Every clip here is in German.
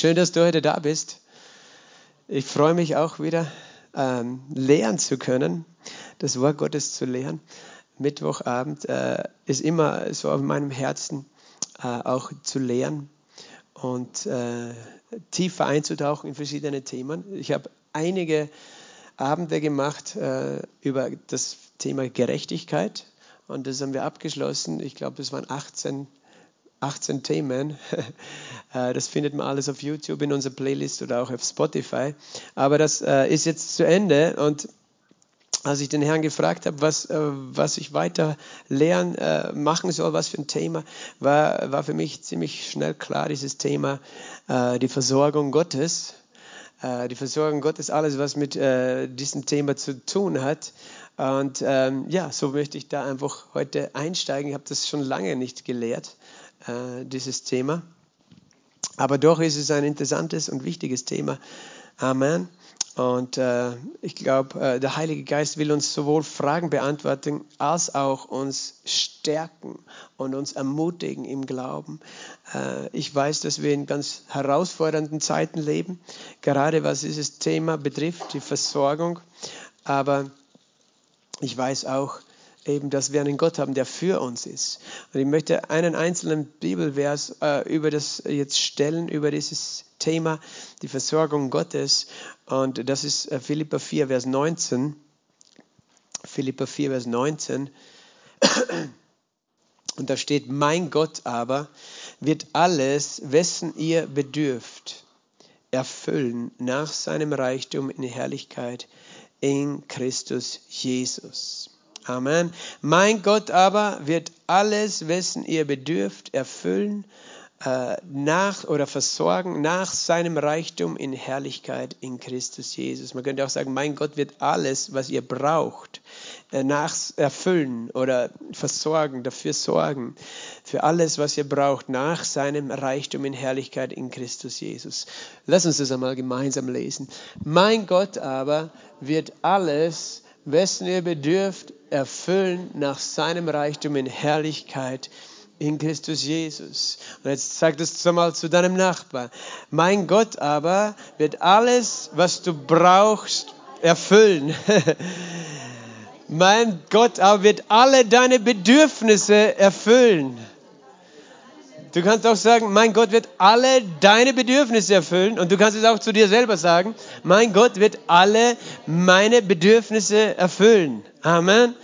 Schön, dass du heute da bist. Ich freue mich auch wieder, ähm, lehren zu können, das Wort Gottes zu lehren. Mittwochabend äh, ist immer so auf meinem Herzen, äh, auch zu lehren und äh, tiefer einzutauchen in verschiedene Themen. Ich habe einige Abende gemacht äh, über das Thema Gerechtigkeit und das haben wir abgeschlossen. Ich glaube, es waren 18 18 Themen. Äh, das findet man alles auf YouTube in unserer Playlist oder auch auf Spotify. Aber das äh, ist jetzt zu Ende und als ich den Herrn gefragt habe, was, äh, was ich weiter lernen machen soll, was für ein Thema, war, war für mich ziemlich schnell klar dieses Thema, die Versorgung Gottes. Die Versorgung Gottes, alles, was mit diesem Thema zu tun hat. Und ähm, ja, so möchte ich da einfach heute einsteigen. Ich habe das schon lange nicht gelehrt äh, dieses Thema. Aber doch ist es ein interessantes und wichtiges Thema. Amen. Und äh, ich glaube, äh, der Heilige Geist will uns sowohl Fragen beantworten, als auch uns stärken und uns ermutigen im Glauben. Äh, ich weiß, dass wir in ganz herausfordernden Zeiten leben, gerade was dieses Thema betrifft, die Versorgung. Aber ich weiß auch, eben, dass wir einen Gott haben, der für uns ist. Und ich möchte einen einzelnen Bibelvers äh, über das jetzt stellen, über dieses Thema, die Versorgung Gottes. Und das ist äh, Philippa 4, Vers 19. Philippa 4, Vers 19. Und da steht, mein Gott aber wird alles, wessen ihr bedürft, erfüllen nach seinem Reichtum in Herrlichkeit in Christus Jesus. Amen. Mein Gott aber wird alles, wessen ihr bedürft, erfüllen äh, nach oder versorgen nach seinem Reichtum in Herrlichkeit in Christus Jesus. Man könnte auch sagen, mein Gott wird alles, was ihr braucht, äh, nach erfüllen oder versorgen, dafür sorgen, für alles, was ihr braucht, nach seinem Reichtum in Herrlichkeit in Christus Jesus. Lass uns das einmal gemeinsam lesen. Mein Gott aber wird alles, wessen ihr bedürft, erfüllen nach seinem Reichtum in Herrlichkeit in Christus Jesus. Und jetzt sag das mal zu deinem Nachbarn. Mein Gott aber wird alles, was du brauchst, erfüllen. mein Gott aber wird alle deine Bedürfnisse erfüllen. Du kannst auch sagen, mein Gott wird alle deine Bedürfnisse erfüllen. Und du kannst es auch zu dir selber sagen, mein Gott wird alle meine Bedürfnisse erfüllen. Amen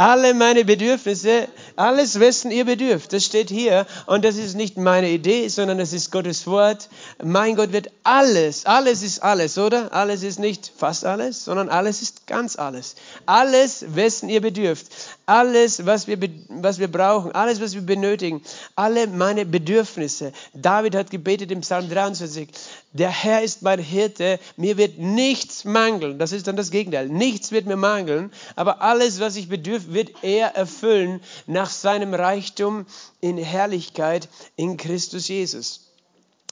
alle meine Bedürfnisse, alles, wessen ihr bedürft, das steht hier. Und das ist nicht meine Idee, sondern das ist Gottes Wort. Mein Gott wird alles, alles ist alles, oder? Alles ist nicht fast alles, sondern alles ist ganz alles. Alles, wessen ihr bedürft, alles, was wir, was wir brauchen, alles, was wir benötigen, alle meine Bedürfnisse. David hat gebetet im Psalm 23, der Herr ist mein Hirte, mir wird nichts mangeln. Das ist dann das Gegenteil. Nichts wird mir mangeln, aber alles, was ich bedürfe, wird er erfüllen nach seinem Reichtum in Herrlichkeit in Christus Jesus.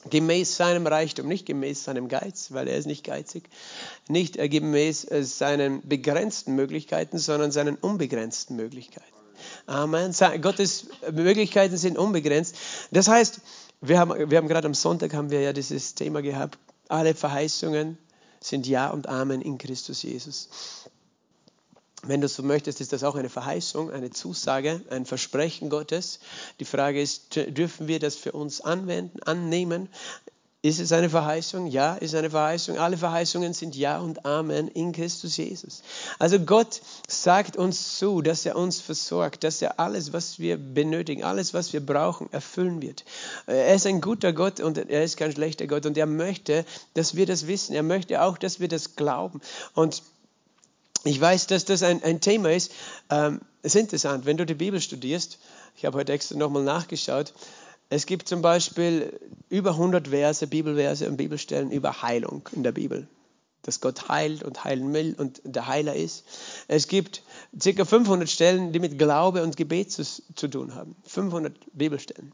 Gemäß seinem Reichtum, nicht gemäß seinem Geiz, weil er ist nicht geizig, nicht gemäß äh, seinen begrenzten Möglichkeiten, sondern seinen unbegrenzten Möglichkeiten. Amen. Gottes Möglichkeiten sind unbegrenzt. Das heißt, wir haben, wir haben gerade am Sonntag haben wir ja dieses Thema gehabt. Alle Verheißungen sind Ja und Amen in Christus Jesus. Wenn du so möchtest, ist das auch eine Verheißung, eine Zusage, ein Versprechen Gottes. Die Frage ist, dürfen wir das für uns anwenden, annehmen? Ist es eine Verheißung? Ja, ist eine Verheißung. Alle Verheißungen sind Ja und Amen in Christus Jesus. Also Gott sagt uns zu, dass er uns versorgt, dass er alles, was wir benötigen, alles, was wir brauchen, erfüllen wird. Er ist ein guter Gott und er ist kein schlechter Gott und er möchte, dass wir das wissen. Er möchte auch, dass wir das glauben. Und ich weiß, dass das ein, ein Thema ist. Ähm, es ist interessant, wenn du die Bibel studierst. Ich habe heute extra nochmal nachgeschaut. Es gibt zum Beispiel über 100 Verse, Bibelverse und Bibelstellen über Heilung in der Bibel. Dass Gott heilt und heilen will und der Heiler ist. Es gibt ca. 500 Stellen, die mit Glaube und Gebet zu, zu tun haben. 500 Bibelstellen.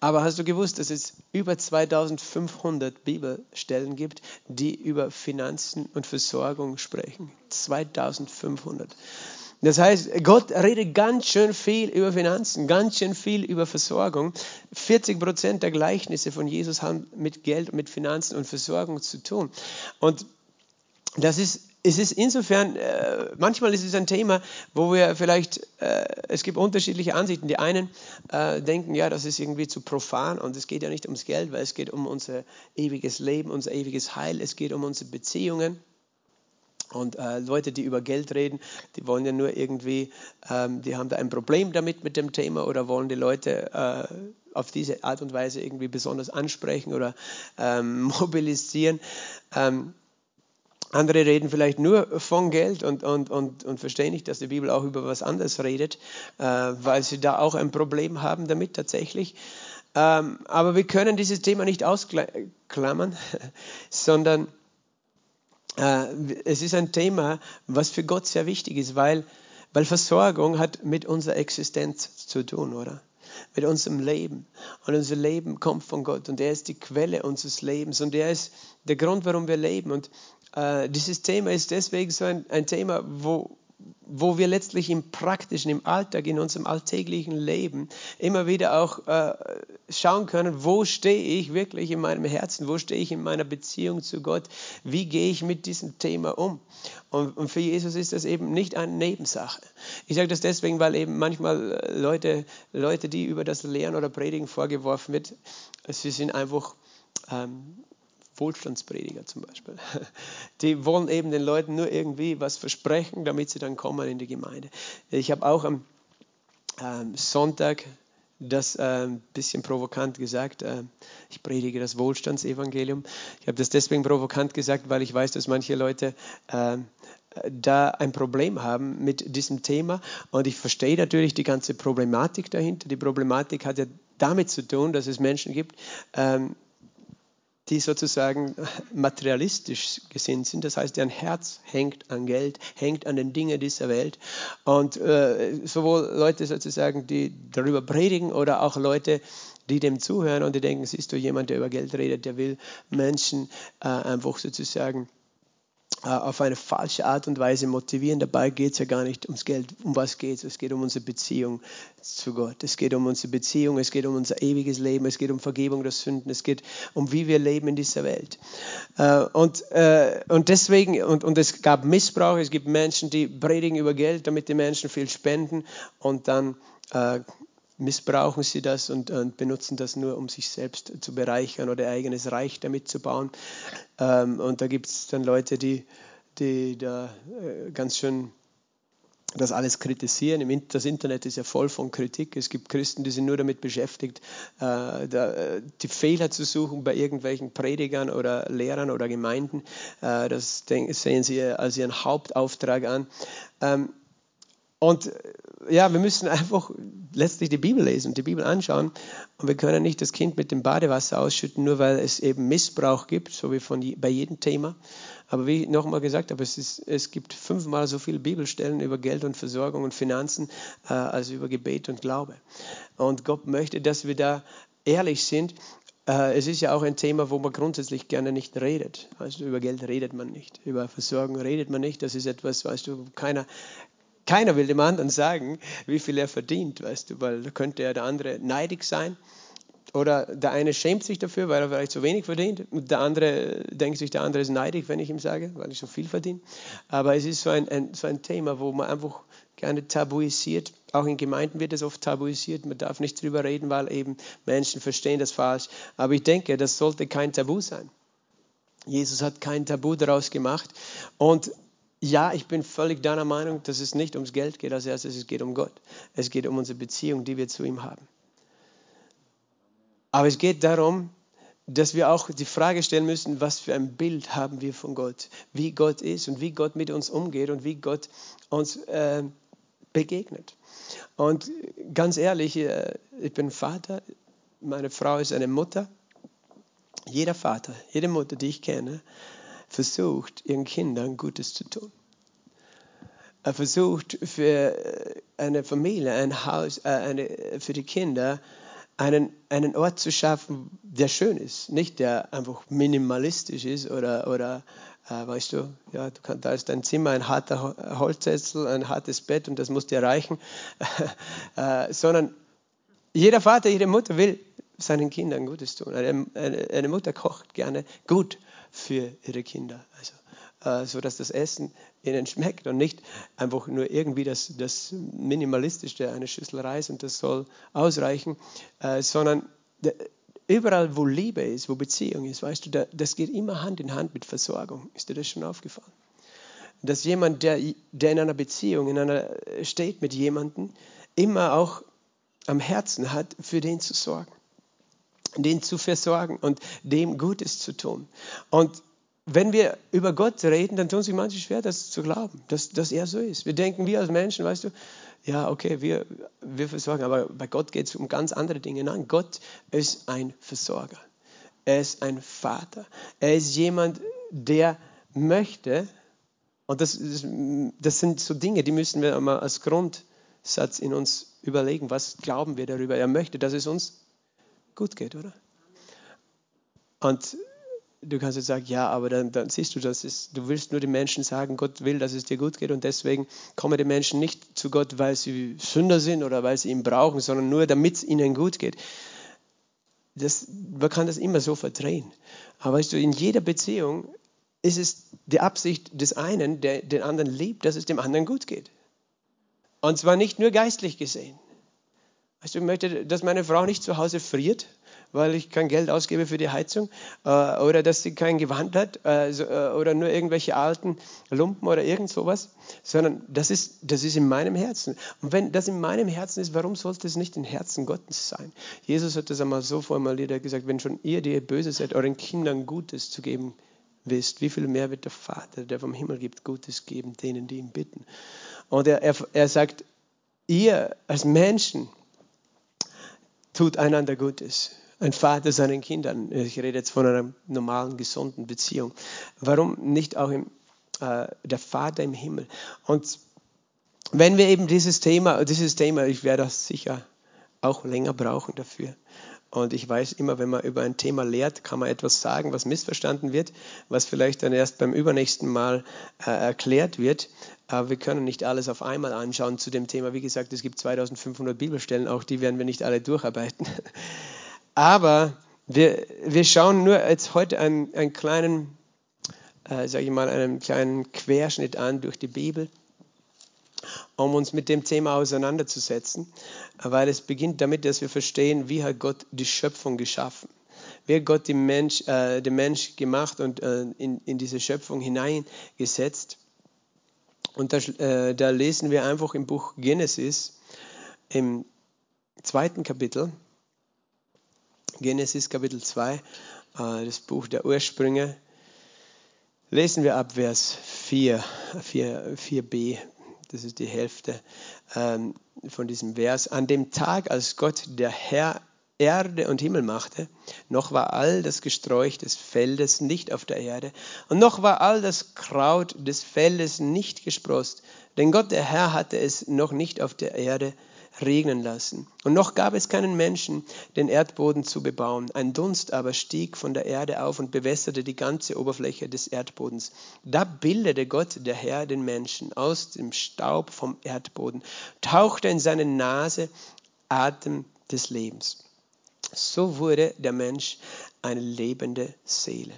Aber hast du gewusst, dass es über 2500 Bibelstellen gibt, die über Finanzen und Versorgung sprechen? 2500. Das heißt, Gott redet ganz schön viel über Finanzen, ganz schön viel über Versorgung. 40 Prozent der Gleichnisse von Jesus haben mit Geld, mit Finanzen und Versorgung zu tun. Und das ist es ist insofern, äh, manchmal ist es ein Thema, wo wir vielleicht, äh, es gibt unterschiedliche Ansichten. Die einen äh, denken, ja, das ist irgendwie zu profan und es geht ja nicht ums Geld, weil es geht um unser ewiges Leben, unser ewiges Heil, es geht um unsere Beziehungen. Und äh, Leute, die über Geld reden, die wollen ja nur irgendwie, ähm, die haben da ein Problem damit mit dem Thema oder wollen die Leute äh, auf diese Art und Weise irgendwie besonders ansprechen oder ähm, mobilisieren. Ähm, andere reden vielleicht nur von Geld und, und, und, und verstehen nicht, dass die Bibel auch über was anderes redet, äh, weil sie da auch ein Problem haben damit tatsächlich. Ähm, aber wir können dieses Thema nicht ausklammern, sondern äh, es ist ein Thema, was für Gott sehr wichtig ist, weil, weil Versorgung hat mit unserer Existenz zu tun, oder? Mit unserem Leben. Und unser Leben kommt von Gott und er ist die Quelle unseres Lebens und er ist der Grund, warum wir leben. Und äh, dieses Thema ist deswegen so ein, ein Thema, wo, wo wir letztlich im praktischen, im Alltag, in unserem alltäglichen Leben immer wieder auch äh, schauen können, wo stehe ich wirklich in meinem Herzen, wo stehe ich in meiner Beziehung zu Gott, wie gehe ich mit diesem Thema um. Und, und für Jesus ist das eben nicht eine Nebensache. Ich sage das deswegen, weil eben manchmal äh, Leute, Leute, die über das Lehren oder Predigen vorgeworfen wird, sie sind einfach ähm, Wohlstandsprediger zum Beispiel. Die wollen eben den Leuten nur irgendwie was versprechen, damit sie dann kommen in die Gemeinde. Ich habe auch am ähm, Sonntag das ein äh, bisschen provokant gesagt. Äh, ich predige das Wohlstandsevangelium. Ich habe das deswegen provokant gesagt, weil ich weiß, dass manche Leute äh, da ein Problem haben mit diesem Thema. Und ich verstehe natürlich die ganze Problematik dahinter. Die Problematik hat ja damit zu tun, dass es Menschen gibt, ähm, die sozusagen materialistisch gesinnt sind. Das heißt, deren Herz hängt an Geld, hängt an den Dingen dieser Welt. Und äh, sowohl Leute sozusagen, die darüber predigen oder auch Leute, die dem zuhören und die denken, siehst du, jemand, der über Geld redet, der will Menschen äh, einfach sozusagen auf eine falsche Art und Weise motivieren. Dabei geht es ja gar nicht ums Geld. Um was geht es? Es geht um unsere Beziehung zu Gott. Es geht um unsere Beziehung, es geht um unser ewiges Leben, es geht um Vergebung der Sünden, es geht um wie wir leben in dieser Welt. Äh, und, äh, und deswegen, und, und es gab Missbrauch, es gibt Menschen, die predigen über Geld, damit die Menschen viel spenden und dann missbrauchen sie das und, und, benutzen das nur, um sich selbst zu bereichern oder ihr eigenes Reich damit zu bauen. Ähm, und da gibt es dann Leute, die, die da äh, ganz schön das alles kritisieren. Das Internet ist ja voll von Kritik. Es gibt Christen, die sind nur damit beschäftigt, äh, die Fehler zu suchen bei irgendwelchen Predigern oder Lehrern oder Gemeinden. Äh, das sehen sie als ihren Hauptauftrag an. Und ja, wir müssen einfach letztlich die Bibel lesen, die Bibel anschauen. Und wir können nicht das Kind mit dem Badewasser ausschütten, nur weil es eben Missbrauch gibt, so wie von, bei jedem Thema. Aber wie ich nochmal gesagt habe, es, ist, es gibt fünfmal so viele Bibelstellen über Geld und Versorgung und Finanzen äh, als über Gebet und Glaube. Und Gott möchte, dass wir da ehrlich sind. Äh, es ist ja auch ein Thema, wo man grundsätzlich gerne nicht redet. Also über Geld redet man nicht, über Versorgung redet man nicht. Das ist etwas, weißt du, keiner, keiner will dem anderen sagen, wie viel er verdient, weißt du, weil da könnte ja der andere neidig sein. Oder der eine schämt sich dafür, weil er vielleicht so wenig verdient. Und der andere denkt sich, der andere ist neidig, wenn ich ihm sage, weil ich so viel verdiene. Aber es ist so ein, ein, so ein Thema, wo man einfach gerne tabuisiert. Auch in Gemeinden wird es oft tabuisiert. Man darf nicht drüber reden, weil eben Menschen verstehen das falsch. Aber ich denke, das sollte kein Tabu sein. Jesus hat kein Tabu daraus gemacht. Und ja, ich bin völlig deiner Meinung, dass es nicht ums Geld geht als erstes, es geht um Gott. Es geht um unsere Beziehung, die wir zu ihm haben. Aber es geht darum, dass wir auch die Frage stellen müssen, was für ein Bild haben wir von Gott, wie Gott ist und wie Gott mit uns umgeht und wie Gott uns äh, begegnet. Und ganz ehrlich, äh, ich bin Vater, meine Frau ist eine Mutter. Jeder Vater, jede Mutter, die ich kenne, versucht, ihren Kindern Gutes zu tun. Er versucht für eine Familie, ein Haus, äh, eine, für die Kinder einen, einen Ort zu schaffen, der schön ist, nicht der einfach minimalistisch ist oder, oder äh, weißt du, ja, du kannst, da ist dein Zimmer ein harter Holzsessel, ein hartes Bett und das muss dir reichen, äh, sondern jeder Vater, jede Mutter will seinen Kindern Gutes tun. Eine, eine, eine Mutter kocht gerne gut für ihre Kinder. Also äh, so dass das Essen ihnen schmeckt und nicht einfach nur irgendwie das, das Minimalistische, eine Schüssel Reis und das soll ausreichen, äh, sondern überall, wo Liebe ist, wo Beziehung ist, weißt du, das geht immer Hand in Hand mit Versorgung. Ist dir das schon aufgefallen? Dass jemand, der, der in einer Beziehung, in einer steht mit jemandem, immer auch am Herzen hat, für den zu sorgen, den zu versorgen und dem Gutes zu tun. Und wenn wir über Gott reden, dann tun sich manche schwer, das zu glauben, dass, dass er so ist. Wir denken, wir als Menschen, weißt du, ja, okay, wir, wir versorgen, aber bei Gott geht es um ganz andere Dinge. Nein, Gott ist ein Versorger. Er ist ein Vater. Er ist jemand, der möchte, und das, das, sind so Dinge, die müssen wir einmal als Grundsatz in uns überlegen. Was glauben wir darüber? Er möchte, dass es uns gut geht, oder? Und du kannst jetzt sagen, ja, aber dann, dann siehst du, dass es, du willst nur den Menschen sagen, Gott will, dass es dir gut geht und deswegen kommen die Menschen nicht zu Gott, weil sie Sünder sind oder weil sie ihn brauchen, sondern nur, damit es ihnen gut geht. Das, man kann das immer so verdrehen. Aber weißt du, in jeder Beziehung ist es die Absicht des einen, der den anderen liebt, dass es dem anderen gut geht. Und zwar nicht nur geistlich gesehen. Weißt du, ich möchte, dass meine Frau nicht zu Hause friert weil ich kein Geld ausgebe für die Heizung äh, oder dass sie kein Gewand hat äh, so, äh, oder nur irgendwelche alten Lumpen oder irgend sowas, sondern das ist, das ist in meinem Herzen. Und wenn das in meinem Herzen ist, warum sollte es nicht im Herzen Gottes sein? Jesus hat das einmal so formuliert, er hat gesagt, wenn schon ihr, die ihr böse seid, euren Kindern Gutes zu geben wisst, wie viel mehr wird der Vater, der vom Himmel gibt, Gutes geben, denen, die ihn bitten. Und er, er, er sagt, ihr als Menschen tut einander Gutes ein Vater seinen Kindern. Ich rede jetzt von einer normalen, gesunden Beziehung. Warum nicht auch im, äh, der Vater im Himmel? Und wenn wir eben dieses Thema, dieses Thema, ich werde das sicher auch länger brauchen dafür. Und ich weiß immer, wenn man über ein Thema lehrt, kann man etwas sagen, was missverstanden wird, was vielleicht dann erst beim übernächsten Mal äh, erklärt wird. Aber wir können nicht alles auf einmal anschauen zu dem Thema. Wie gesagt, es gibt 2500 Bibelstellen, auch die werden wir nicht alle durcharbeiten. Aber wir, wir schauen nur jetzt heute einen, einen kleinen, äh, sage ich mal, einen kleinen Querschnitt an durch die Bibel, um uns mit dem Thema auseinanderzusetzen, weil es beginnt damit, dass wir verstehen, wie hat Gott die Schöpfung geschaffen. Wie hat Gott den Mensch, äh, den Mensch gemacht und äh, in, in diese Schöpfung hineingesetzt. Und da, äh, da lesen wir einfach im Buch Genesis im zweiten Kapitel, Genesis Kapitel 2, äh, das Buch der Ursprünge. Lesen wir ab Vers 4, 4, 4b, das ist die Hälfte ähm, von diesem Vers. An dem Tag, als Gott der Herr Erde und Himmel machte, noch war all das Gesträuch des Feldes nicht auf der Erde, und noch war all das Kraut des Feldes nicht gesprost, denn Gott der Herr hatte es noch nicht auf der Erde regnen lassen. Und noch gab es keinen Menschen, den Erdboden zu bebauen. Ein Dunst aber stieg von der Erde auf und bewässerte die ganze Oberfläche des Erdbodens. Da bildete Gott, der Herr, den Menschen aus dem Staub vom Erdboden, tauchte in seine Nase Atem des Lebens. So wurde der Mensch eine lebende Seele.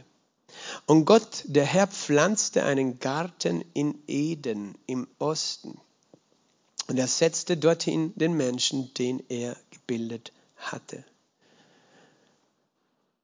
Und Gott, der Herr, pflanzte einen Garten in Eden im Osten und er setzte dorthin den Menschen, den er gebildet hatte.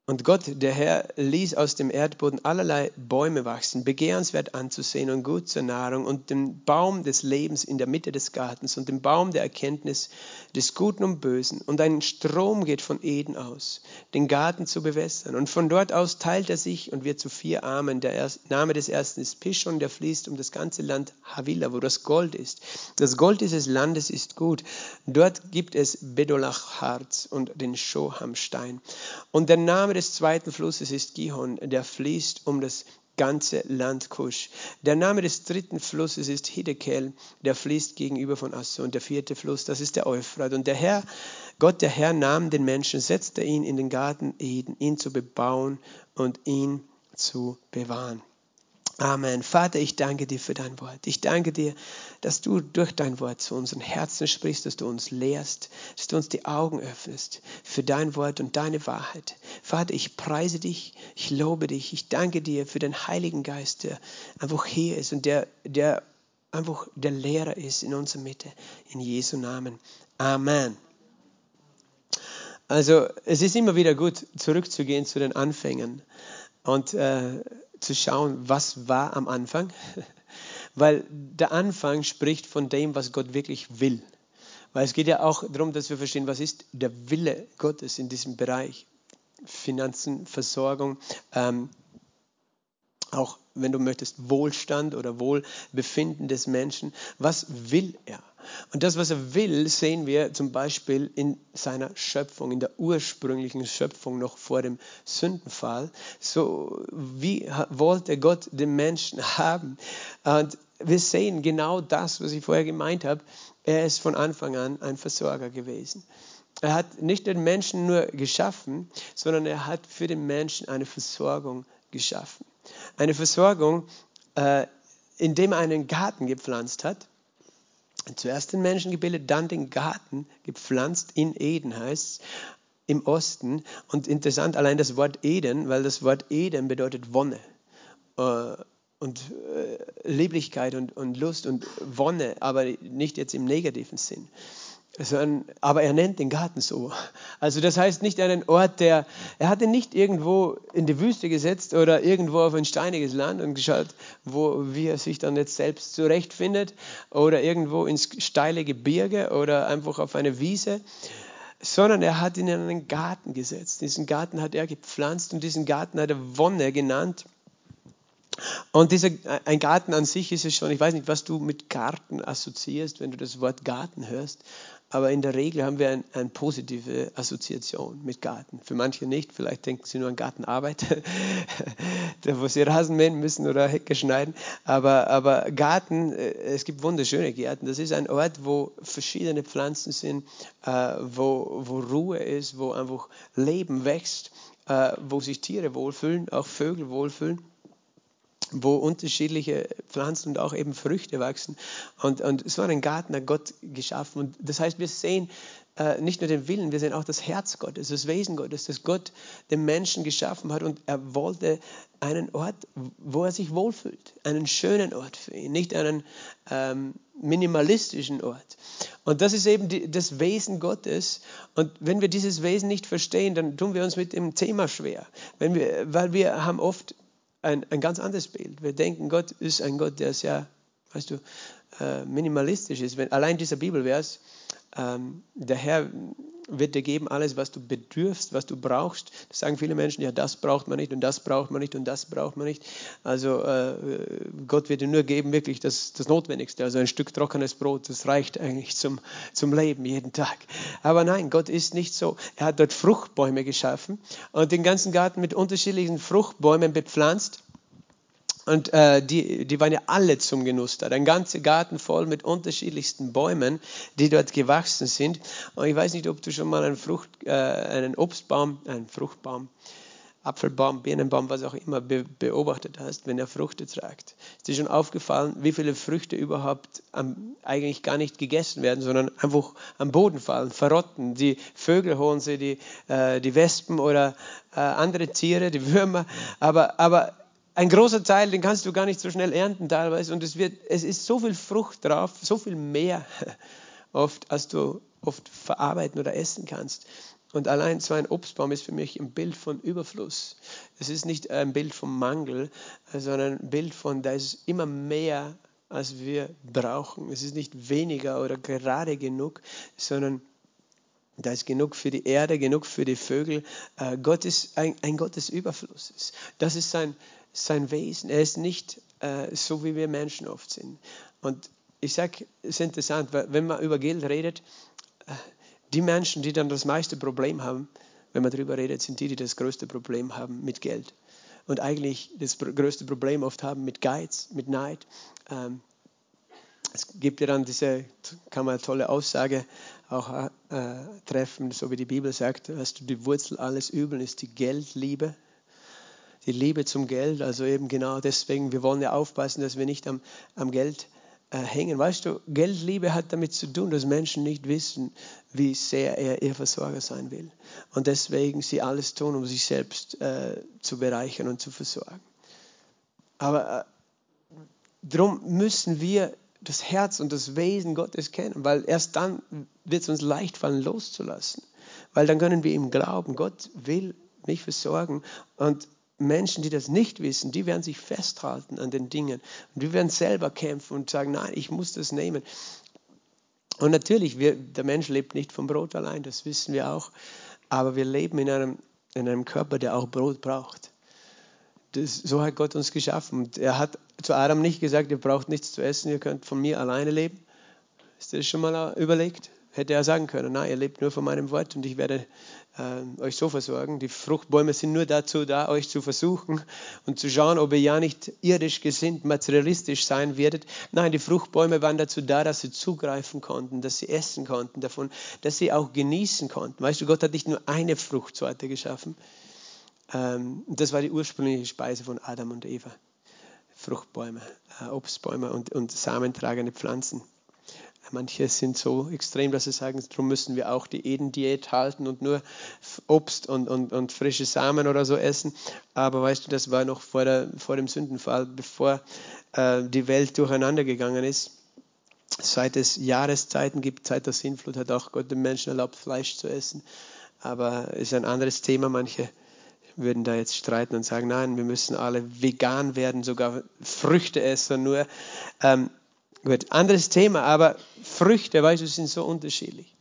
Und Gott, der Herr, ließ aus dem Erdboden allerlei Bäume wachsen, begehrenswert anzusehen und gut zur Nahrung, und den Baum des Lebens in der Mitte des Gartens und den Baum der Erkenntnis des Guten und Bösen. Und ein Strom geht von Eden aus, den Garten zu bewässern. Und von dort aus teilt er sich und wird zu vier Armen. Der erste, Name des ersten ist Pishon, der fließt um das ganze Land Havila, wo das Gold ist. Das Gold dieses Landes ist gut. Dort gibt es Bedolachharz und den Shohamstein. Und der Name des zweiten Flusses ist Gihon, der fließt um das ganze Land Kusch. Der Name des dritten Flusses ist Hiddekel, der fließt gegenüber von Assur. Und der vierte Fluss, das ist der Euphrat. Und der Herr, Gott, der Herr, nahm den Menschen, setzte ihn in den Garten Eden, ihn zu bebauen und ihn zu bewahren. Amen. Vater, ich danke dir für dein Wort. Ich danke dir, dass du durch dein Wort zu unseren Herzen sprichst, dass du uns lehrst, dass du uns die Augen öffnest für dein Wort und deine Wahrheit. Vater, ich preise dich, ich lobe dich, ich danke dir für den Heiligen Geist, der einfach hier ist und der, der einfach der Lehrer ist in unserer Mitte. In Jesu Namen. Amen. Also es ist immer wieder gut, zurückzugehen zu den Anfängen und äh, zu schauen, was war am Anfang, weil der Anfang spricht von dem, was Gott wirklich will. Weil es geht ja auch darum, dass wir verstehen, was ist der Wille Gottes in diesem Bereich. Finanzen, Versorgung, ähm, auch wenn du möchtest, Wohlstand oder Wohlbefinden des Menschen. Was will er? Und das, was er will, sehen wir zum Beispiel in seiner Schöpfung, in der ursprünglichen Schöpfung noch vor dem Sündenfall. So wie wollte Gott den Menschen haben? Und wir sehen genau das, was ich vorher gemeint habe. Er ist von Anfang an ein Versorger gewesen. Er hat nicht den Menschen nur geschaffen, sondern er hat für den Menschen eine Versorgung geschaffen. Eine Versorgung, äh, indem er einen Garten gepflanzt hat. Zuerst den Menschen gebildet, dann den Garten gepflanzt in Eden heißt es im Osten. Und interessant allein das Wort Eden, weil das Wort Eden bedeutet Wonne. Äh, und äh, Lieblichkeit und, und Lust und Wonne, aber nicht jetzt im negativen Sinn. Aber er nennt den Garten so. Also das heißt nicht einen Ort, der, er hat ihn nicht irgendwo in die Wüste gesetzt oder irgendwo auf ein steiniges Land und geschaut, wo, wie er sich dann jetzt selbst zurechtfindet oder irgendwo ins steile Gebirge oder einfach auf eine Wiese, sondern er hat ihn in einen Garten gesetzt. Diesen Garten hat er gepflanzt und diesen Garten hat er Wonne genannt. Und dieser, ein Garten an sich ist es schon, ich weiß nicht, was du mit Garten assoziierst, wenn du das Wort Garten hörst, aber in der Regel haben wir ein, eine positive Assoziation mit Garten. Für manche nicht, vielleicht denken sie nur an Gartenarbeit, wo sie Rasen mähen müssen oder Hecke schneiden. Aber, aber Garten, äh, es gibt wunderschöne Gärten. Das ist ein Ort, wo verschiedene Pflanzen sind, äh, wo, wo Ruhe ist, wo einfach Leben wächst, äh, wo sich Tiere wohlfühlen, auch Vögel wohlfühlen wo unterschiedliche Pflanzen und auch eben Früchte wachsen. Und, und so einen Garten hat Gott geschaffen. Und das heißt, wir sehen äh, nicht nur den Willen, wir sehen auch das Herz Gottes, das Wesen Gottes, das Gott den Menschen geschaffen hat. Und er wollte einen Ort, wo er sich wohlfühlt, einen schönen Ort für ihn, nicht einen ähm, minimalistischen Ort. Und das ist eben die, das Wesen Gottes. Und wenn wir dieses Wesen nicht verstehen, dann tun wir uns mit dem Thema schwer. Wenn wir, weil wir haben oft ein, ein ganz anderes Bild. Wir denken, Gott ist ein Gott, der sehr, weißt du, äh, minimalistisch ist. Wenn, allein dieser Bibelvers, ähm, der Herr wird dir geben alles, was du bedürfst, was du brauchst. Das sagen viele Menschen, ja, das braucht man nicht und das braucht man nicht und das braucht man nicht. Also äh, Gott wird dir nur geben, wirklich das, das Notwendigste. Also ein Stück trockenes Brot, das reicht eigentlich zum, zum Leben jeden Tag. Aber nein, Gott ist nicht so. Er hat dort Fruchtbäume geschaffen und den ganzen Garten mit unterschiedlichen Fruchtbäumen bepflanzt. Und äh, die, die waren ja alle zum Genuss da. Ein ganzer Garten voll mit unterschiedlichsten Bäumen, die dort gewachsen sind. Und ich weiß nicht, ob du schon mal einen, Frucht, äh, einen Obstbaum, einen Fruchtbaum, Apfelbaum, Birnenbaum, was auch immer be beobachtet hast, wenn er Früchte tragt. Ist dir schon aufgefallen, wie viele Früchte überhaupt am, eigentlich gar nicht gegessen werden, sondern einfach am Boden fallen, verrotten. Die Vögel holen sie, die, äh, die Wespen oder äh, andere Tiere, die Würmer. Aber, aber ein großer Teil, den kannst du gar nicht so schnell ernten teilweise und es, wird, es ist so viel Frucht drauf, so viel mehr oft, als du oft verarbeiten oder essen kannst. Und allein so ein Obstbaum ist für mich ein Bild von Überfluss. Es ist nicht ein Bild vom Mangel, sondern ein Bild von, da ist immer mehr, als wir brauchen. Es ist nicht weniger oder gerade genug, sondern da ist genug für die Erde, genug für die Vögel. Äh, Gott ist ein, ein Gott des Überflusses. Das ist sein, sein Wesen. Er ist nicht äh, so, wie wir Menschen oft sind. Und ich sage, es ist interessant, weil wenn man über Geld redet, äh, die Menschen, die dann das meiste Problem haben, wenn man darüber redet, sind die, die das größte Problem haben mit Geld. und eigentlich das größte Problem oft haben mit Geiz, mit Neid. Ähm, es gibt ja dann diese, kann man eine tolle Aussage auch äh, treffen, so wie die Bibel sagt, weißt du, die Wurzel alles Übeln ist die Geldliebe die Liebe zum Geld. Also eben genau deswegen, wir wollen ja aufpassen, dass wir nicht am, am Geld äh, hängen. Weißt du, Geldliebe hat damit zu tun, dass Menschen nicht wissen, wie sehr er ihr Versorger sein will. Und deswegen sie alles tun, um sich selbst äh, zu bereichern und zu versorgen. Aber äh, darum müssen wir das Herz und das Wesen Gottes kennen, weil erst dann wird es uns leicht fallen, loszulassen. Weil dann können wir ihm glauben, Gott will mich versorgen. Und Menschen, die das nicht wissen, die werden sich festhalten an den Dingen. Und die werden selber kämpfen und sagen, nein, ich muss das nehmen. Und natürlich, wir, der Mensch lebt nicht vom Brot allein, das wissen wir auch. Aber wir leben in einem, in einem Körper, der auch Brot braucht. Das, so hat Gott uns geschaffen. Und er hat zu Adam nicht gesagt, ihr braucht nichts zu essen, ihr könnt von mir alleine leben. Du das schon mal überlegt? Hätte er sagen können, nein, ihr lebt nur von meinem Wort und ich werde äh, euch so versorgen. Die Fruchtbäume sind nur dazu da, euch zu versuchen und zu schauen, ob ihr ja nicht irdisch gesinnt, materialistisch sein werdet. Nein, die Fruchtbäume waren dazu da, dass sie zugreifen konnten, dass sie essen konnten davon, dass sie auch genießen konnten. Weißt du, Gott hat nicht nur eine Fruchtsorte geschaffen. Ähm, das war die ursprüngliche Speise von Adam und Eva. Fruchtbäume, äh, Obstbäume und, und samentragende Pflanzen. Manche sind so extrem, dass sie sagen, darum müssen wir auch die Eden-Diät halten und nur Obst und, und, und frische Samen oder so essen. Aber weißt du, das war noch vor, der, vor dem Sündenfall, bevor äh, die Welt durcheinander gegangen ist. Seit es Jahreszeiten gibt, seit der Sintflut hat auch Gott den Menschen erlaubt, Fleisch zu essen. Aber ist ein anderes Thema. Manche würden da jetzt streiten und sagen, nein, wir müssen alle vegan werden, sogar Früchte essen, nur. Ähm, Gut, anderes Thema, aber Früchte, weißt du, sind so unterschiedlich.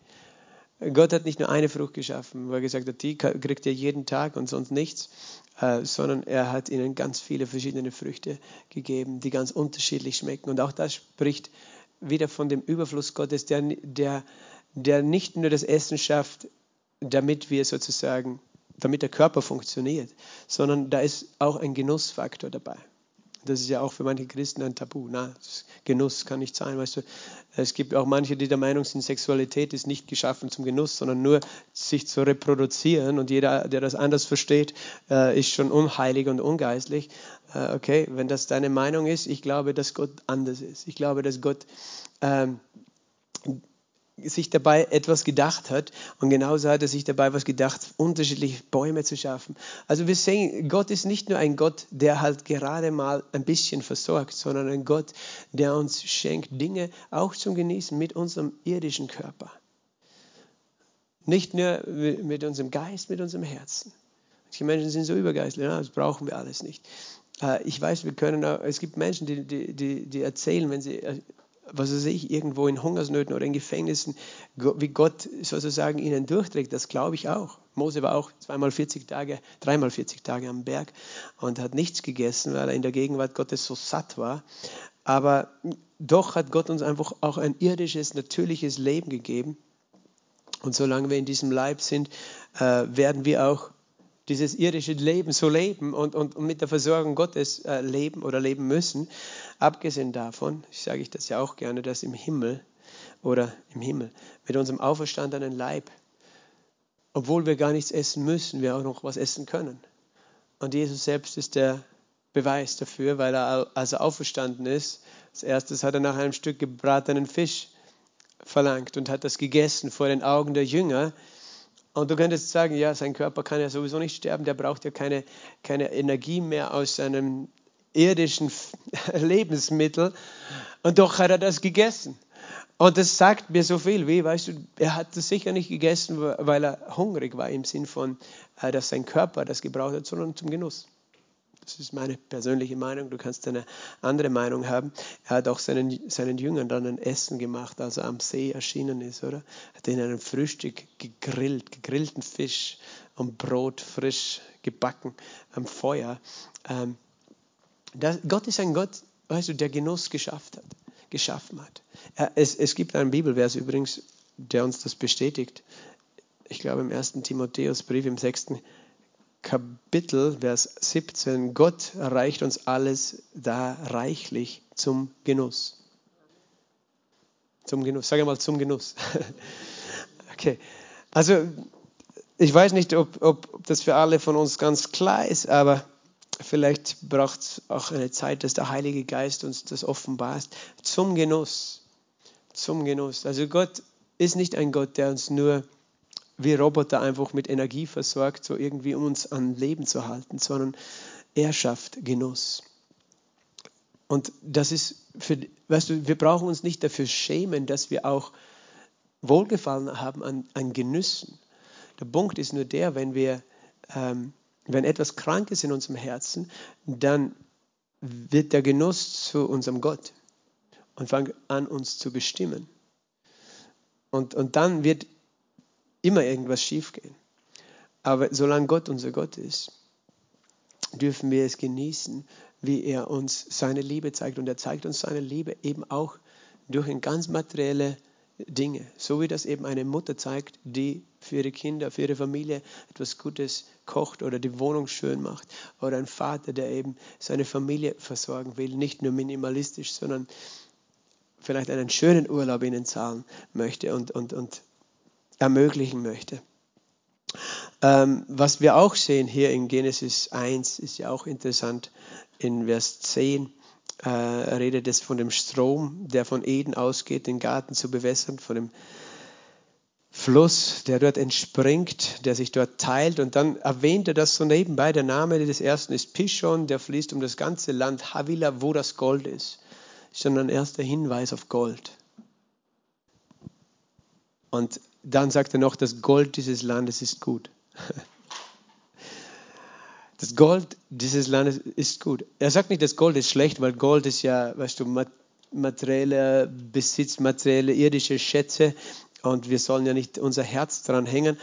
Gott hat nicht nur eine Frucht geschaffen, wo er gesagt hat, die kriegt ihr jeden Tag und sonst nichts, äh, sondern er hat ihnen ganz viele verschiedene Früchte gegeben, die ganz unterschiedlich schmecken. Und auch das spricht wieder von dem Überfluss Gottes, der, der, der nicht nur das Essen schafft, damit wir sozusagen, damit der Körper funktioniert, sondern da ist auch ein Genussfaktor dabei. Das ist ja auch für manche Christen ein Tabu. Na, Genuss kann nicht sein. Weißt du, es gibt auch manche, die der Meinung sind, Sexualität ist nicht geschaffen zum Genuss, sondern nur sich zu reproduzieren. Und jeder, der das anders versteht, äh, ist schon unheilig und ungeistlich. Äh, okay, wenn das deine Meinung ist, ich glaube, dass Gott anders ist. Ich glaube, dass Gott ähm, sich dabei etwas gedacht hat. Und genauso hat er sich dabei was gedacht, unterschiedliche Bäume zu schaffen. Also wir sehen, Gott ist nicht nur ein Gott, der halt gerade mal ein bisschen versorgt, sondern ein Gott, der uns schenkt Dinge auch zum Genießen mit unserem irdischen Körper. Nicht nur mit unserem Geist, mit unserem Herzen. Manche Menschen sind so übergeistlich, das brauchen wir alles nicht. Äh, ich weiß, wir können es gibt Menschen, die, die, die erzählen, wenn sie äh, was weiß ich, irgendwo in Hungersnöten oder in Gefängnissen, wie Gott sozusagen ihnen durchträgt, das glaube ich auch. Mose war auch zweimal 40 Tage, dreimal 40 Tage am Berg und hat nichts gegessen, weil er in der Gegenwart Gottes so satt war. Aber doch hat Gott uns einfach auch ein irdisches, natürliches Leben gegeben. Und solange wir in diesem Leib sind, äh, werden wir auch dieses irdische Leben so leben und, und, und mit der Versorgung Gottes äh, leben oder leben müssen. Abgesehen davon, ich sage ich das ja auch gerne, dass im Himmel oder im Himmel mit unserem auferstandenen Leib, obwohl wir gar nichts essen müssen, wir auch noch was essen können. Und Jesus selbst ist der Beweis dafür, weil er, als er auferstanden ist, als erstes hat er nach einem Stück gebratenen Fisch verlangt und hat das gegessen vor den Augen der Jünger. Und du könntest sagen, ja, sein Körper kann ja sowieso nicht sterben, der braucht ja keine, keine Energie mehr aus seinem irdischen Lebensmittel. Und doch hat er das gegessen. Und das sagt mir so viel, wie, weißt du, er hat das sicher nicht gegessen, weil er hungrig war, im Sinn von, äh, dass sein Körper das gebraucht hat, sondern zum Genuss. Das ist meine persönliche Meinung. Du kannst eine andere Meinung haben. Er hat auch seinen, seinen Jüngern dann ein Essen gemacht, als er am See erschienen ist, oder? Er hat ihnen ein Frühstück gegrillt, gegrillten Fisch und Brot frisch gebacken am Feuer. Ähm, das, Gott ist ein Gott, weißt du, der Genuss geschafft hat, geschaffen hat. Er, es, es gibt einen Bibelvers übrigens, der uns das bestätigt. Ich glaube im ersten Timotheusbrief im sechsten Kapitel, Vers 17, Gott reicht uns alles da reichlich zum Genuss. Zum Genuss, sage mal zum Genuss. okay, also ich weiß nicht, ob, ob das für alle von uns ganz klar ist, aber vielleicht braucht es auch eine Zeit, dass der Heilige Geist uns das offenbart. Zum Genuss. Zum Genuss. Also Gott ist nicht ein Gott, der uns nur wie Roboter einfach mit Energie versorgt, so irgendwie um uns am Leben zu halten, sondern er schafft Genuss. Und das ist für, weißt du, wir brauchen uns nicht dafür schämen, dass wir auch Wohlgefallen haben an, an Genüssen. Der Punkt ist nur der, wenn wir, ähm, wenn etwas krank ist in unserem Herzen, dann wird der Genuss zu unserem Gott und fängt an, uns zu bestimmen. Und, und dann wird immer irgendwas schiefgehen. Aber solange Gott unser Gott ist, dürfen wir es genießen, wie er uns seine Liebe zeigt. Und er zeigt uns seine Liebe eben auch durch ganz materielle Dinge. So wie das eben eine Mutter zeigt, die für ihre Kinder, für ihre Familie etwas Gutes kocht oder die Wohnung schön macht. Oder ein Vater, der eben seine Familie versorgen will, nicht nur minimalistisch, sondern vielleicht einen schönen Urlaub ihnen zahlen möchte und, und, und ermöglichen möchte. Ähm, was wir auch sehen hier in Genesis 1 ist ja auch interessant. In Vers 10 äh, redet es von dem Strom, der von Eden ausgeht, den Garten zu bewässern, von dem Fluss, der dort entspringt, der sich dort teilt. Und dann erwähnt er das so nebenbei. Der Name des ersten ist Pishon, der fließt um das ganze Land Havila, wo das Gold ist. Das ist schon ein erster Hinweis auf Gold. Und dann sagt er noch, das Gold dieses Landes ist gut. Das Gold dieses Landes ist gut. Er sagt nicht, das Gold ist schlecht, weil Gold ist ja, weißt du, materieller Besitz, materielle irdische Schätze und wir sollen ja nicht unser Herz daran hängen.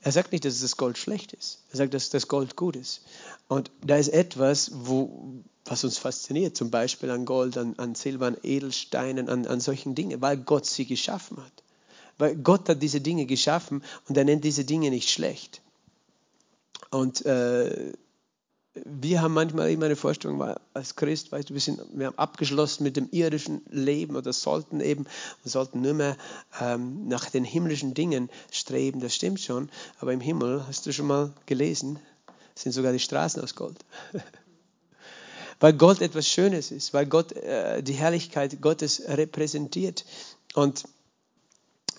Er sagt nicht, dass das Gold schlecht ist. Er sagt, dass das Gold gut ist. Und da ist etwas, wo, was uns fasziniert, zum Beispiel an Gold, an, an Silber, an Edelsteinen, an, an solchen Dingen, weil Gott sie geschaffen hat. Weil Gott hat diese Dinge geschaffen und er nennt diese Dinge nicht schlecht. Und äh, wir haben manchmal immer eine Vorstellung, als Christ, weißt du, wir, sind, wir haben abgeschlossen mit dem irdischen Leben oder sollten eben, wir sollten nur mehr ähm, nach den himmlischen Dingen streben, das stimmt schon, aber im Himmel, hast du schon mal gelesen, sind sogar die Straßen aus Gold. weil Gold etwas Schönes ist, weil Gott äh, die Herrlichkeit Gottes repräsentiert. Und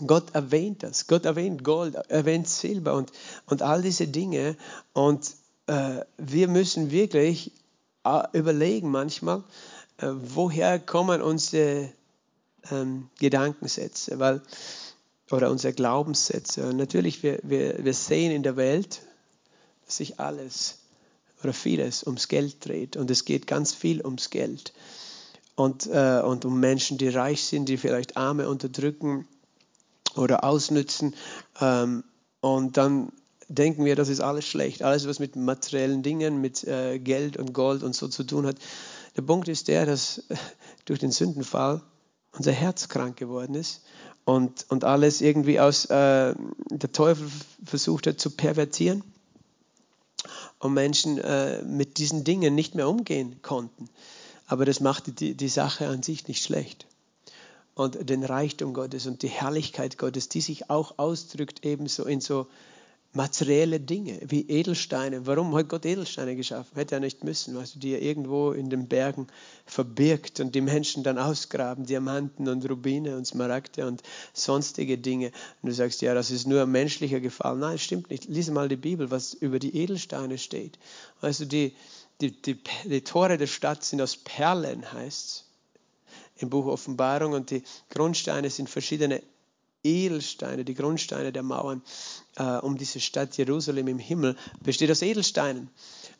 Gott erwähnt das. Gott erwähnt Gold, erwähnt Silber und, und all diese Dinge. Und äh, wir müssen wirklich äh, überlegen manchmal, äh, woher kommen unsere ähm, Gedankensätze weil, oder unsere Glaubenssätze. Und natürlich, wir, wir, wir sehen in der Welt, dass sich alles oder vieles ums Geld dreht. Und es geht ganz viel ums Geld. Und, äh, und um Menschen, die reich sind, die vielleicht Arme unterdrücken oder ausnützen. Ähm, und dann denken wir, das ist alles schlecht. Alles, was mit materiellen Dingen, mit äh, Geld und Gold und so zu tun hat. Der Punkt ist der, dass durch den Sündenfall unser Herz krank geworden ist und, und alles irgendwie aus äh, der Teufel versucht hat zu pervertieren und Menschen äh, mit diesen Dingen nicht mehr umgehen konnten. Aber das macht die, die Sache an sich nicht schlecht und den Reichtum Gottes und die Herrlichkeit Gottes, die sich auch ausdrückt ebenso in so materielle Dinge wie Edelsteine. Warum hat Gott Edelsteine geschaffen? Hätte er nicht müssen, weißt du, die er irgendwo in den Bergen verbirgt und die Menschen dann ausgraben, Diamanten und Rubine und Smaragde und sonstige Dinge. Und du sagst, ja, das ist nur ein menschlicher Gefallen. Nein, stimmt nicht. Lies mal die Bibel, was über die Edelsteine steht. Weißt du, die, die, die, die Tore der Stadt sind aus Perlen, heißt es im Buch Offenbarung und die Grundsteine sind verschiedene Edelsteine, die Grundsteine der Mauern äh, um diese Stadt Jerusalem im Himmel besteht aus Edelsteinen.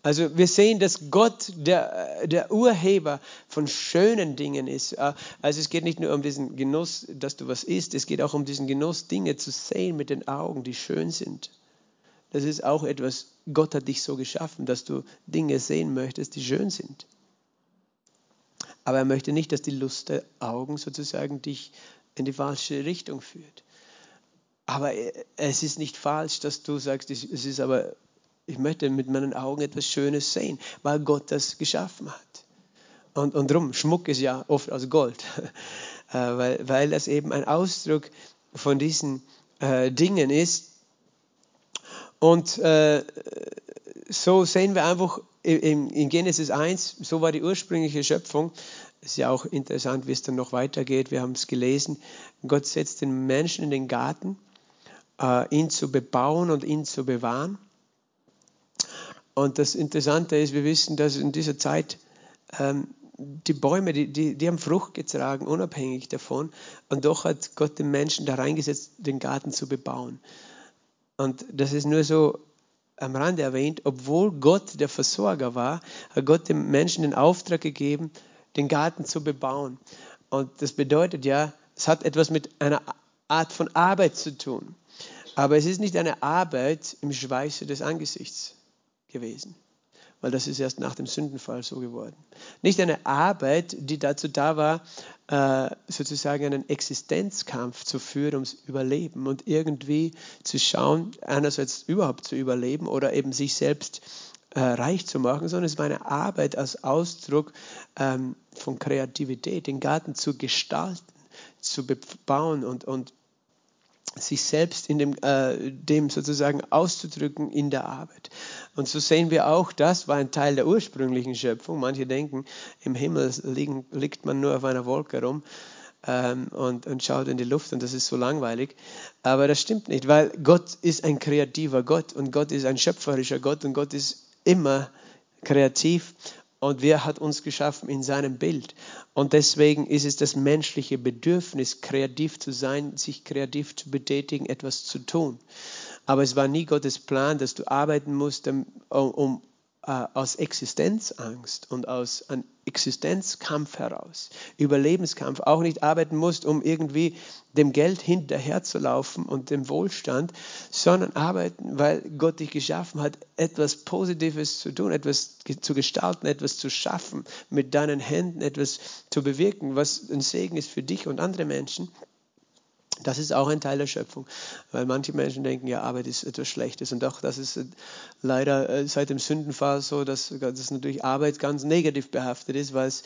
Also wir sehen, dass Gott der, der Urheber von schönen Dingen ist. Äh, also es geht nicht nur um diesen Genuss, dass du was isst, es geht auch um diesen Genuss, Dinge zu sehen mit den Augen, die schön sind. Das ist auch etwas, Gott hat dich so geschaffen, dass du Dinge sehen möchtest, die schön sind. Aber er möchte nicht, dass die Lust der Augen sozusagen dich in die falsche Richtung führt. Aber es ist nicht falsch, dass du sagst, es ist aber ich möchte mit meinen Augen etwas Schönes sehen, weil Gott das geschaffen hat. Und, und drum, Schmuck ist ja oft aus Gold, äh, weil, weil das eben ein Ausdruck von diesen äh, Dingen ist. Und äh, so sehen wir einfach in, Genesis 1, so war die ursprüngliche Schöpfung. Es ist ja auch interessant, wie es dann noch weitergeht. Wir haben es gelesen. Gott setzt den Menschen in den Garten, äh, ihn zu bebauen und ihn zu bewahren. Und das Interessante ist, wir wissen, dass in dieser Zeit ähm, die Bäume, die, die, die haben Frucht getragen, unabhängig davon. Und doch hat Gott den Menschen da reingesetzt, den Garten zu bebauen. Und das ist nur so am Rande erwähnt, obwohl Gott der Versorger war, hat Gott dem Menschen den Auftrag gegeben, den Garten zu bebauen. Und das bedeutet ja, es hat etwas mit einer Art von Arbeit zu tun. Aber es ist nicht eine Arbeit im Schweiße des Angesichts gewesen, weil das ist erst nach dem Sündenfall so geworden. Nicht eine Arbeit, die dazu da war, äh, sozusagen einen Existenzkampf zu führen ums Überleben und irgendwie zu schauen, einerseits überhaupt zu überleben oder eben sich selbst äh, reich zu machen, sondern es war eine Arbeit als Ausdruck ähm, von Kreativität, den Garten zu gestalten, zu bebauen und, und sich selbst in dem, äh, dem sozusagen auszudrücken in der Arbeit. Und so sehen wir auch, das war ein Teil der ursprünglichen Schöpfung. Manche denken, im Himmel liegen, liegt man nur auf einer Wolke rum ähm, und, und schaut in die Luft und das ist so langweilig. Aber das stimmt nicht, weil Gott ist ein kreativer Gott und Gott ist ein schöpferischer Gott und Gott ist immer kreativ und wer hat uns geschaffen in seinem Bild. Und deswegen ist es das menschliche Bedürfnis, kreativ zu sein, sich kreativ zu betätigen, etwas zu tun. Aber es war nie Gottes Plan, dass du arbeiten musst, um, um äh, aus Existenzangst und aus einem Existenzkampf heraus, Überlebenskampf, auch nicht arbeiten musst, um irgendwie dem Geld hinterherzulaufen und dem Wohlstand, sondern arbeiten, weil Gott dich geschaffen hat, etwas Positives zu tun, etwas zu gestalten, etwas zu schaffen, mit deinen Händen etwas zu bewirken, was ein Segen ist für dich und andere Menschen. Das ist auch ein Teil der Schöpfung, weil manche Menschen denken, ja, Arbeit ist etwas Schlechtes. Und doch, das ist äh, leider äh, seit dem Sündenfall so, dass, dass natürlich Arbeit ganz negativ behaftet ist, weil es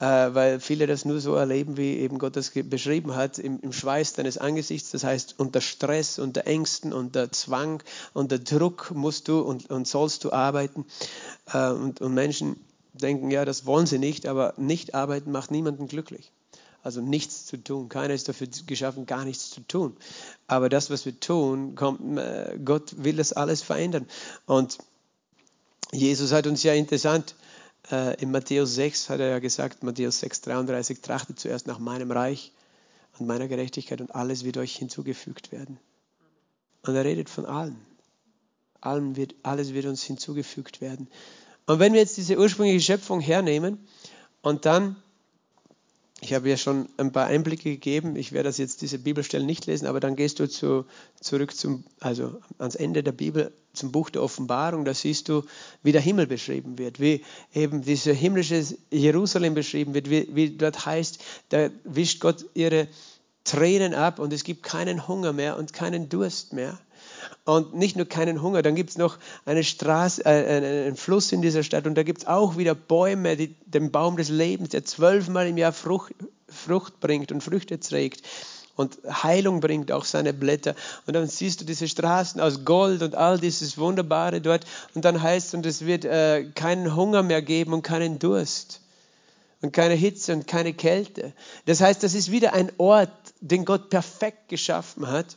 äh, weil viele das nur so erleben, wie eben Gott das beschrieben hat, im, im, Schweiß deines Angesichts, das heißt unter Stress, unter Ängsten, unter Zwang, unter Druck musst du und, und sollst du arbeiten. Äh, und, und Menschen denken, ja, das wollen sie nicht, aber nicht arbeiten macht niemanden glücklich also nichts zu tun. Keiner ist dafür geschaffen, gar nichts zu tun. Aber das, was wir tun, kommt, äh, Gott will das alles verändern. Und Jesus hat uns ja interessant, äh, in Matthäus 6 hat er ja gesagt, Matthäus 6, 33, trachtet zuerst nach meinem Reich und meiner Gerechtigkeit und alles wird euch hinzugefügt werden. Und er redet von allen. Allen wird, alles wird uns hinzugefügt werden. Und wenn wir jetzt diese ursprüngliche Schöpfung hernehmen und dann ich habe ja schon ein paar Einblicke gegeben. Ich werde das jetzt diese Bibelstellen nicht lesen, aber dann gehst du zu, zurück zum, also ans Ende der Bibel, zum Buch der Offenbarung. Da siehst du, wie der Himmel beschrieben wird, wie eben dieses himmlische Jerusalem beschrieben wird, wie, wie dort heißt, da wischt Gott ihre Tränen ab und es gibt keinen Hunger mehr und keinen Durst mehr. Und nicht nur keinen Hunger, dann gibt es noch eine Straße, äh, einen Fluss in dieser Stadt und da gibt es auch wieder Bäume, die, den Baum des Lebens, der zwölfmal im Jahr Frucht, Frucht bringt und Früchte trägt und Heilung bringt auch seine Blätter. Und dann siehst du diese Straßen aus Gold und all dieses Wunderbare dort. Und dann heißt es, und es wird äh, keinen Hunger mehr geben und keinen Durst und keine Hitze und keine Kälte. Das heißt, das ist wieder ein Ort, den Gott perfekt geschaffen hat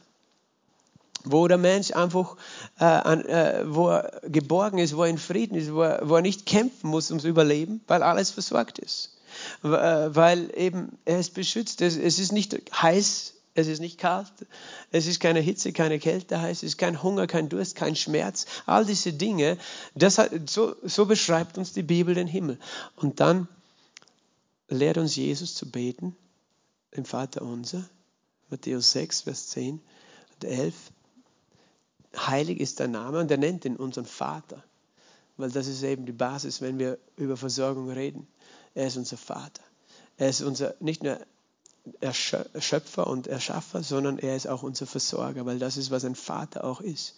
wo der Mensch einfach äh, an, äh, wo er geborgen ist, wo er in Frieden ist, wo er, wo er nicht kämpfen muss ums Überleben, weil alles versorgt ist. Äh, weil eben er ist beschützt. Es, ist nicht heiß, es ist nicht kalt, es ist keine Hitze, keine Kälte heiß, es ist kein Hunger, kein Durst, kein Schmerz. All diese Dinge, das hat, so, so beschreibt uns die Bibel den Himmel. Und dann lehrt uns Jesus zu beten, im Vater unser, Matthäus 6, Vers 10 und 11 heilig ist dein Name und er nennt ihn unseren Vater, weil das ist eben die Basis, wenn wir über Versorgung reden. Er ist unser Vater. Er ist unser, nicht nur Schöpfer und Erschaffer, sondern er ist auch unser Versorger, weil das ist, was ein Vater auch ist.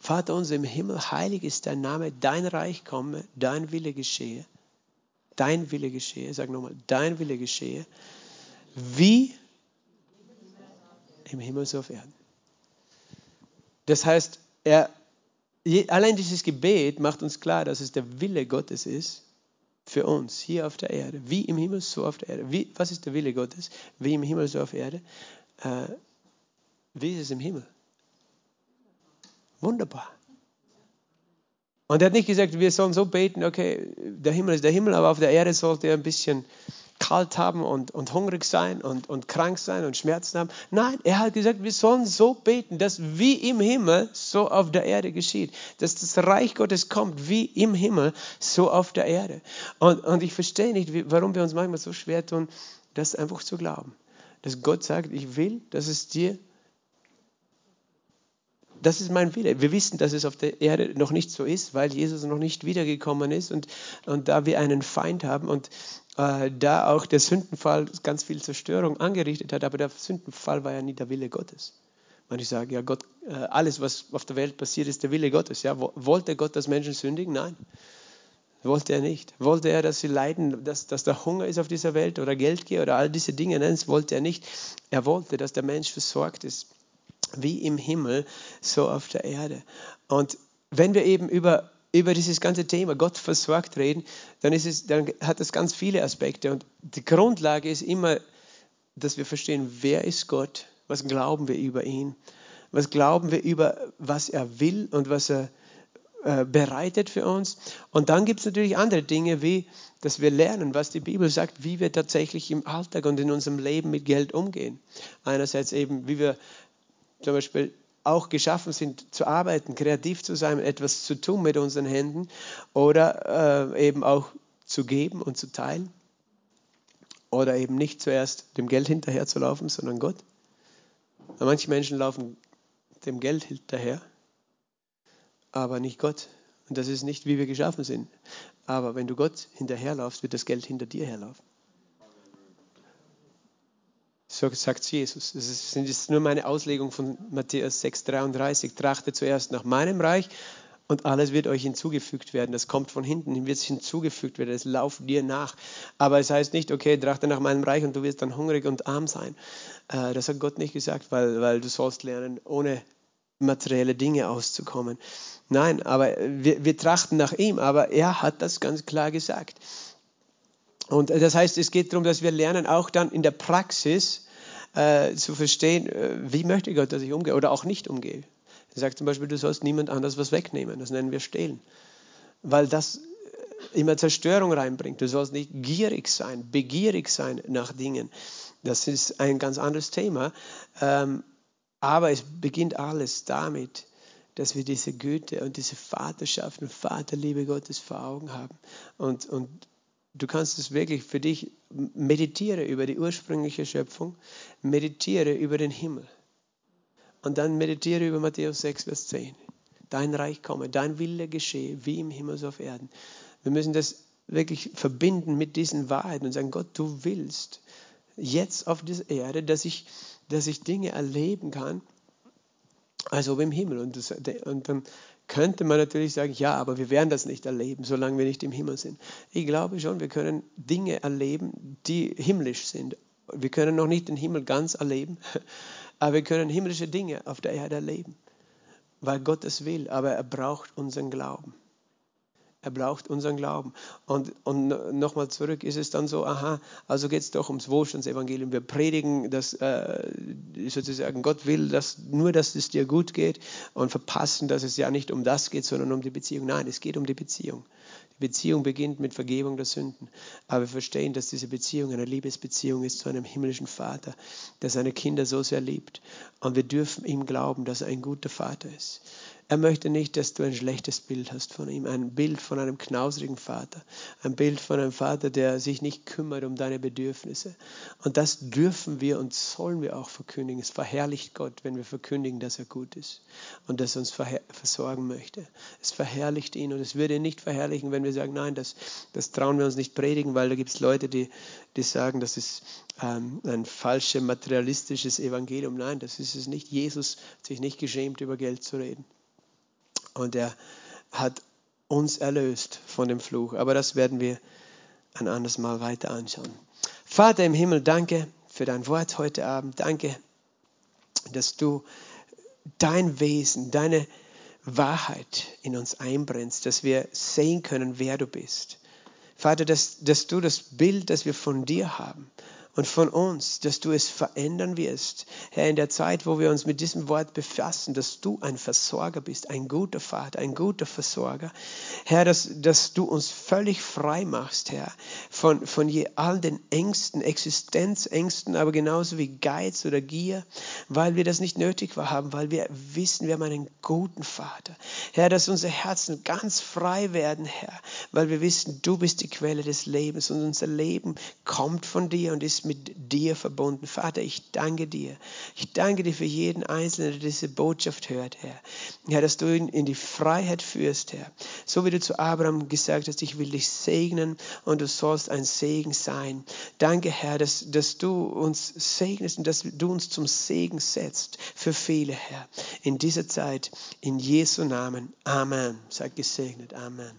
Vater unser im Himmel, heilig ist dein Name, dein Reich komme, dein Wille geschehe. Dein Wille geschehe, sag nochmal, dein Wille geschehe, wie im Himmel so auf Erden. Das heißt, er, allein dieses Gebet macht uns klar, dass es der Wille Gottes ist für uns hier auf der Erde, wie im Himmel so auf der Erde. Wie, was ist der Wille Gottes? Wie im Himmel so auf Erde. Äh, wie ist es im Himmel? Wunderbar. Und er hat nicht gesagt, wir sollen so beten, okay, der Himmel ist der Himmel, aber auf der Erde sollte er ein bisschen kalt haben und, und hungrig sein und, und krank sein und Schmerzen haben. Nein, er hat gesagt, wir sollen so beten, dass wie im Himmel so auf der Erde geschieht. Dass das Reich Gottes kommt wie im Himmel so auf der Erde. Und, und ich verstehe nicht, warum wir uns manchmal so schwer tun, das einfach zu glauben. Dass Gott sagt, ich will, dass es dir das ist mein Wille. Wir wissen, dass es auf der Erde noch nicht so ist, weil Jesus noch nicht wiedergekommen ist und, und da wir einen Feind haben und äh, da auch der Sündenfall ganz viel Zerstörung angerichtet hat, aber der Sündenfall war ja nie der Wille Gottes. Und ich sage, ja Gott, äh, alles, was auf der Welt passiert, ist der Wille Gottes. Ja, wollte Gott, dass Menschen sündigen? Nein. Wollte er nicht. Wollte er, dass sie leiden, dass, dass da Hunger ist auf dieser Welt oder Geldgier oder all diese Dinge? Nein, das wollte er nicht. Er wollte, dass der Mensch versorgt ist, wie im Himmel, so auf der Erde. Und wenn wir eben über über dieses ganze Thema Gott versorgt reden, dann, ist es, dann hat das ganz viele Aspekte. Und die Grundlage ist immer, dass wir verstehen, wer ist Gott, was glauben wir über ihn, was glauben wir über, was er will und was er äh, bereitet für uns. Und dann gibt es natürlich andere Dinge, wie dass wir lernen, was die Bibel sagt, wie wir tatsächlich im Alltag und in unserem Leben mit Geld umgehen. Einerseits eben, wie wir zum Beispiel auch geschaffen sind, zu arbeiten, kreativ zu sein, etwas zu tun mit unseren Händen oder äh, eben auch zu geben und zu teilen. Oder eben nicht zuerst dem Geld hinterher zu laufen, sondern Gott. Manche Menschen laufen dem Geld hinterher, aber nicht Gott. Und das ist nicht, wie wir geschaffen sind. Aber wenn du Gott hinterherlaufst, wird das Geld hinter dir herlaufen. So sagt Jesus. Das ist, nur meine Auslegung von Matthäus 6,33. Trachtet zuerst nach meinem Reich und alles wird euch hinzugefügt werden. Das kommt von hinten, wird hinzugefügt werden. Es lauft dir nach. Aber es heißt nicht, okay, trachte nach meinem Reich und du wirst dann hungrig und arm sein. Äh, das hat Gott nicht gesagt, weil, weil du sollst lernen, ohne materielle Dinge auszukommen. Nein, aber wir, wir trachten nach ihm, aber er hat das ganz klar gesagt. Und das heißt, es geht darum, dass wir lernen, auch dann in der Praxis, äh, zu verstehen, äh, wie möchte Gott, dass ich umgehe oder auch nicht umgehe. Er sagt zum Beispiel, du sollst niemand anders was wegnehmen. Das nennen wir Stehlen. Weil das äh, immer Zerstörung reinbringt. Du sollst nicht gierig sein, begierig sein nach Dingen. Das ist ein ganz anderes Thema. Ähm, aber es beginnt alles damit, dass wir diese Güte und diese Vaterschaft und Vaterliebe Gottes vor Augen haben. Und, und du kannst es wirklich für dich meditiere über die ursprüngliche Schöpfung, meditiere über den Himmel und dann meditiere über Matthäus 6, Vers 10. Dein Reich komme, dein Wille geschehe, wie im Himmel so auf Erden. Wir müssen das wirklich verbinden mit diesen Wahrheiten und sagen, Gott, du willst jetzt auf dieser Erde, dass ich, dass ich Dinge erleben kann, als ob im Himmel. Und, das, und dann könnte man natürlich sagen, ja, aber wir werden das nicht erleben, solange wir nicht im Himmel sind. Ich glaube schon, wir können Dinge erleben, die himmlisch sind. Wir können noch nicht den Himmel ganz erleben, aber wir können himmlische Dinge auf der Erde erleben, weil Gott es will, aber er braucht unseren Glauben. Er braucht unseren Glauben. Und, und nochmal zurück ist es dann so, aha, also geht es doch ums Wohlstandsevangelium. Wir predigen, dass äh, sozusagen Gott will, dass nur, dass es dir gut geht und verpassen, dass es ja nicht um das geht, sondern um die Beziehung. Nein, es geht um die Beziehung. Beziehung beginnt mit Vergebung der Sünden. Aber wir verstehen, dass diese Beziehung eine Liebesbeziehung ist zu einem himmlischen Vater, der seine Kinder so sehr liebt. Und wir dürfen ihm glauben, dass er ein guter Vater ist. Er möchte nicht, dass du ein schlechtes Bild hast von ihm, ein Bild von einem knausrigen Vater, ein Bild von einem Vater, der sich nicht kümmert um deine Bedürfnisse. Und das dürfen wir und sollen wir auch verkündigen. Es verherrlicht Gott, wenn wir verkündigen, dass er gut ist und dass er uns versorgen möchte. Es verherrlicht ihn und es würde ihn nicht verherrlichen, wenn wir sagen, nein, das, das trauen wir uns nicht predigen, weil da gibt es Leute, die, die sagen, das ist ähm, ein falsches materialistisches Evangelium. Nein, das ist es nicht. Jesus hat sich nicht geschämt, über Geld zu reden. Und er hat uns erlöst von dem Fluch. Aber das werden wir ein anderes Mal weiter anschauen. Vater im Himmel, danke für dein Wort heute Abend. Danke, dass du dein Wesen, deine Wahrheit in uns einbrennst, dass wir sehen können, wer du bist. Vater, dass, dass du das Bild, das wir von dir haben, und von uns, dass du es verändern wirst. Herr, in der Zeit, wo wir uns mit diesem Wort befassen, dass du ein Versorger bist, ein guter Vater, ein guter Versorger. Herr, dass, dass du uns völlig frei machst, Herr, von, von je, all den Ängsten, Existenzängsten, aber genauso wie Geiz oder Gier, weil wir das nicht nötig haben, weil wir wissen, wir haben einen guten Vater. Herr, dass unsere Herzen ganz frei werden, Herr, weil wir wissen, du bist die Quelle des Lebens und unser Leben kommt von dir und ist mit dir verbunden. Vater, ich danke dir. Ich danke dir für jeden Einzelnen, der diese Botschaft hört, Herr. Herr, dass du ihn in die Freiheit führst, Herr. So wie du zu Abraham gesagt hast, ich will dich segnen und du sollst ein Segen sein. Danke, Herr, dass, dass du uns segnest und dass du uns zum Segen setzt für viele, Herr. In dieser Zeit, in Jesu Namen. Amen. Seid gesegnet. Amen.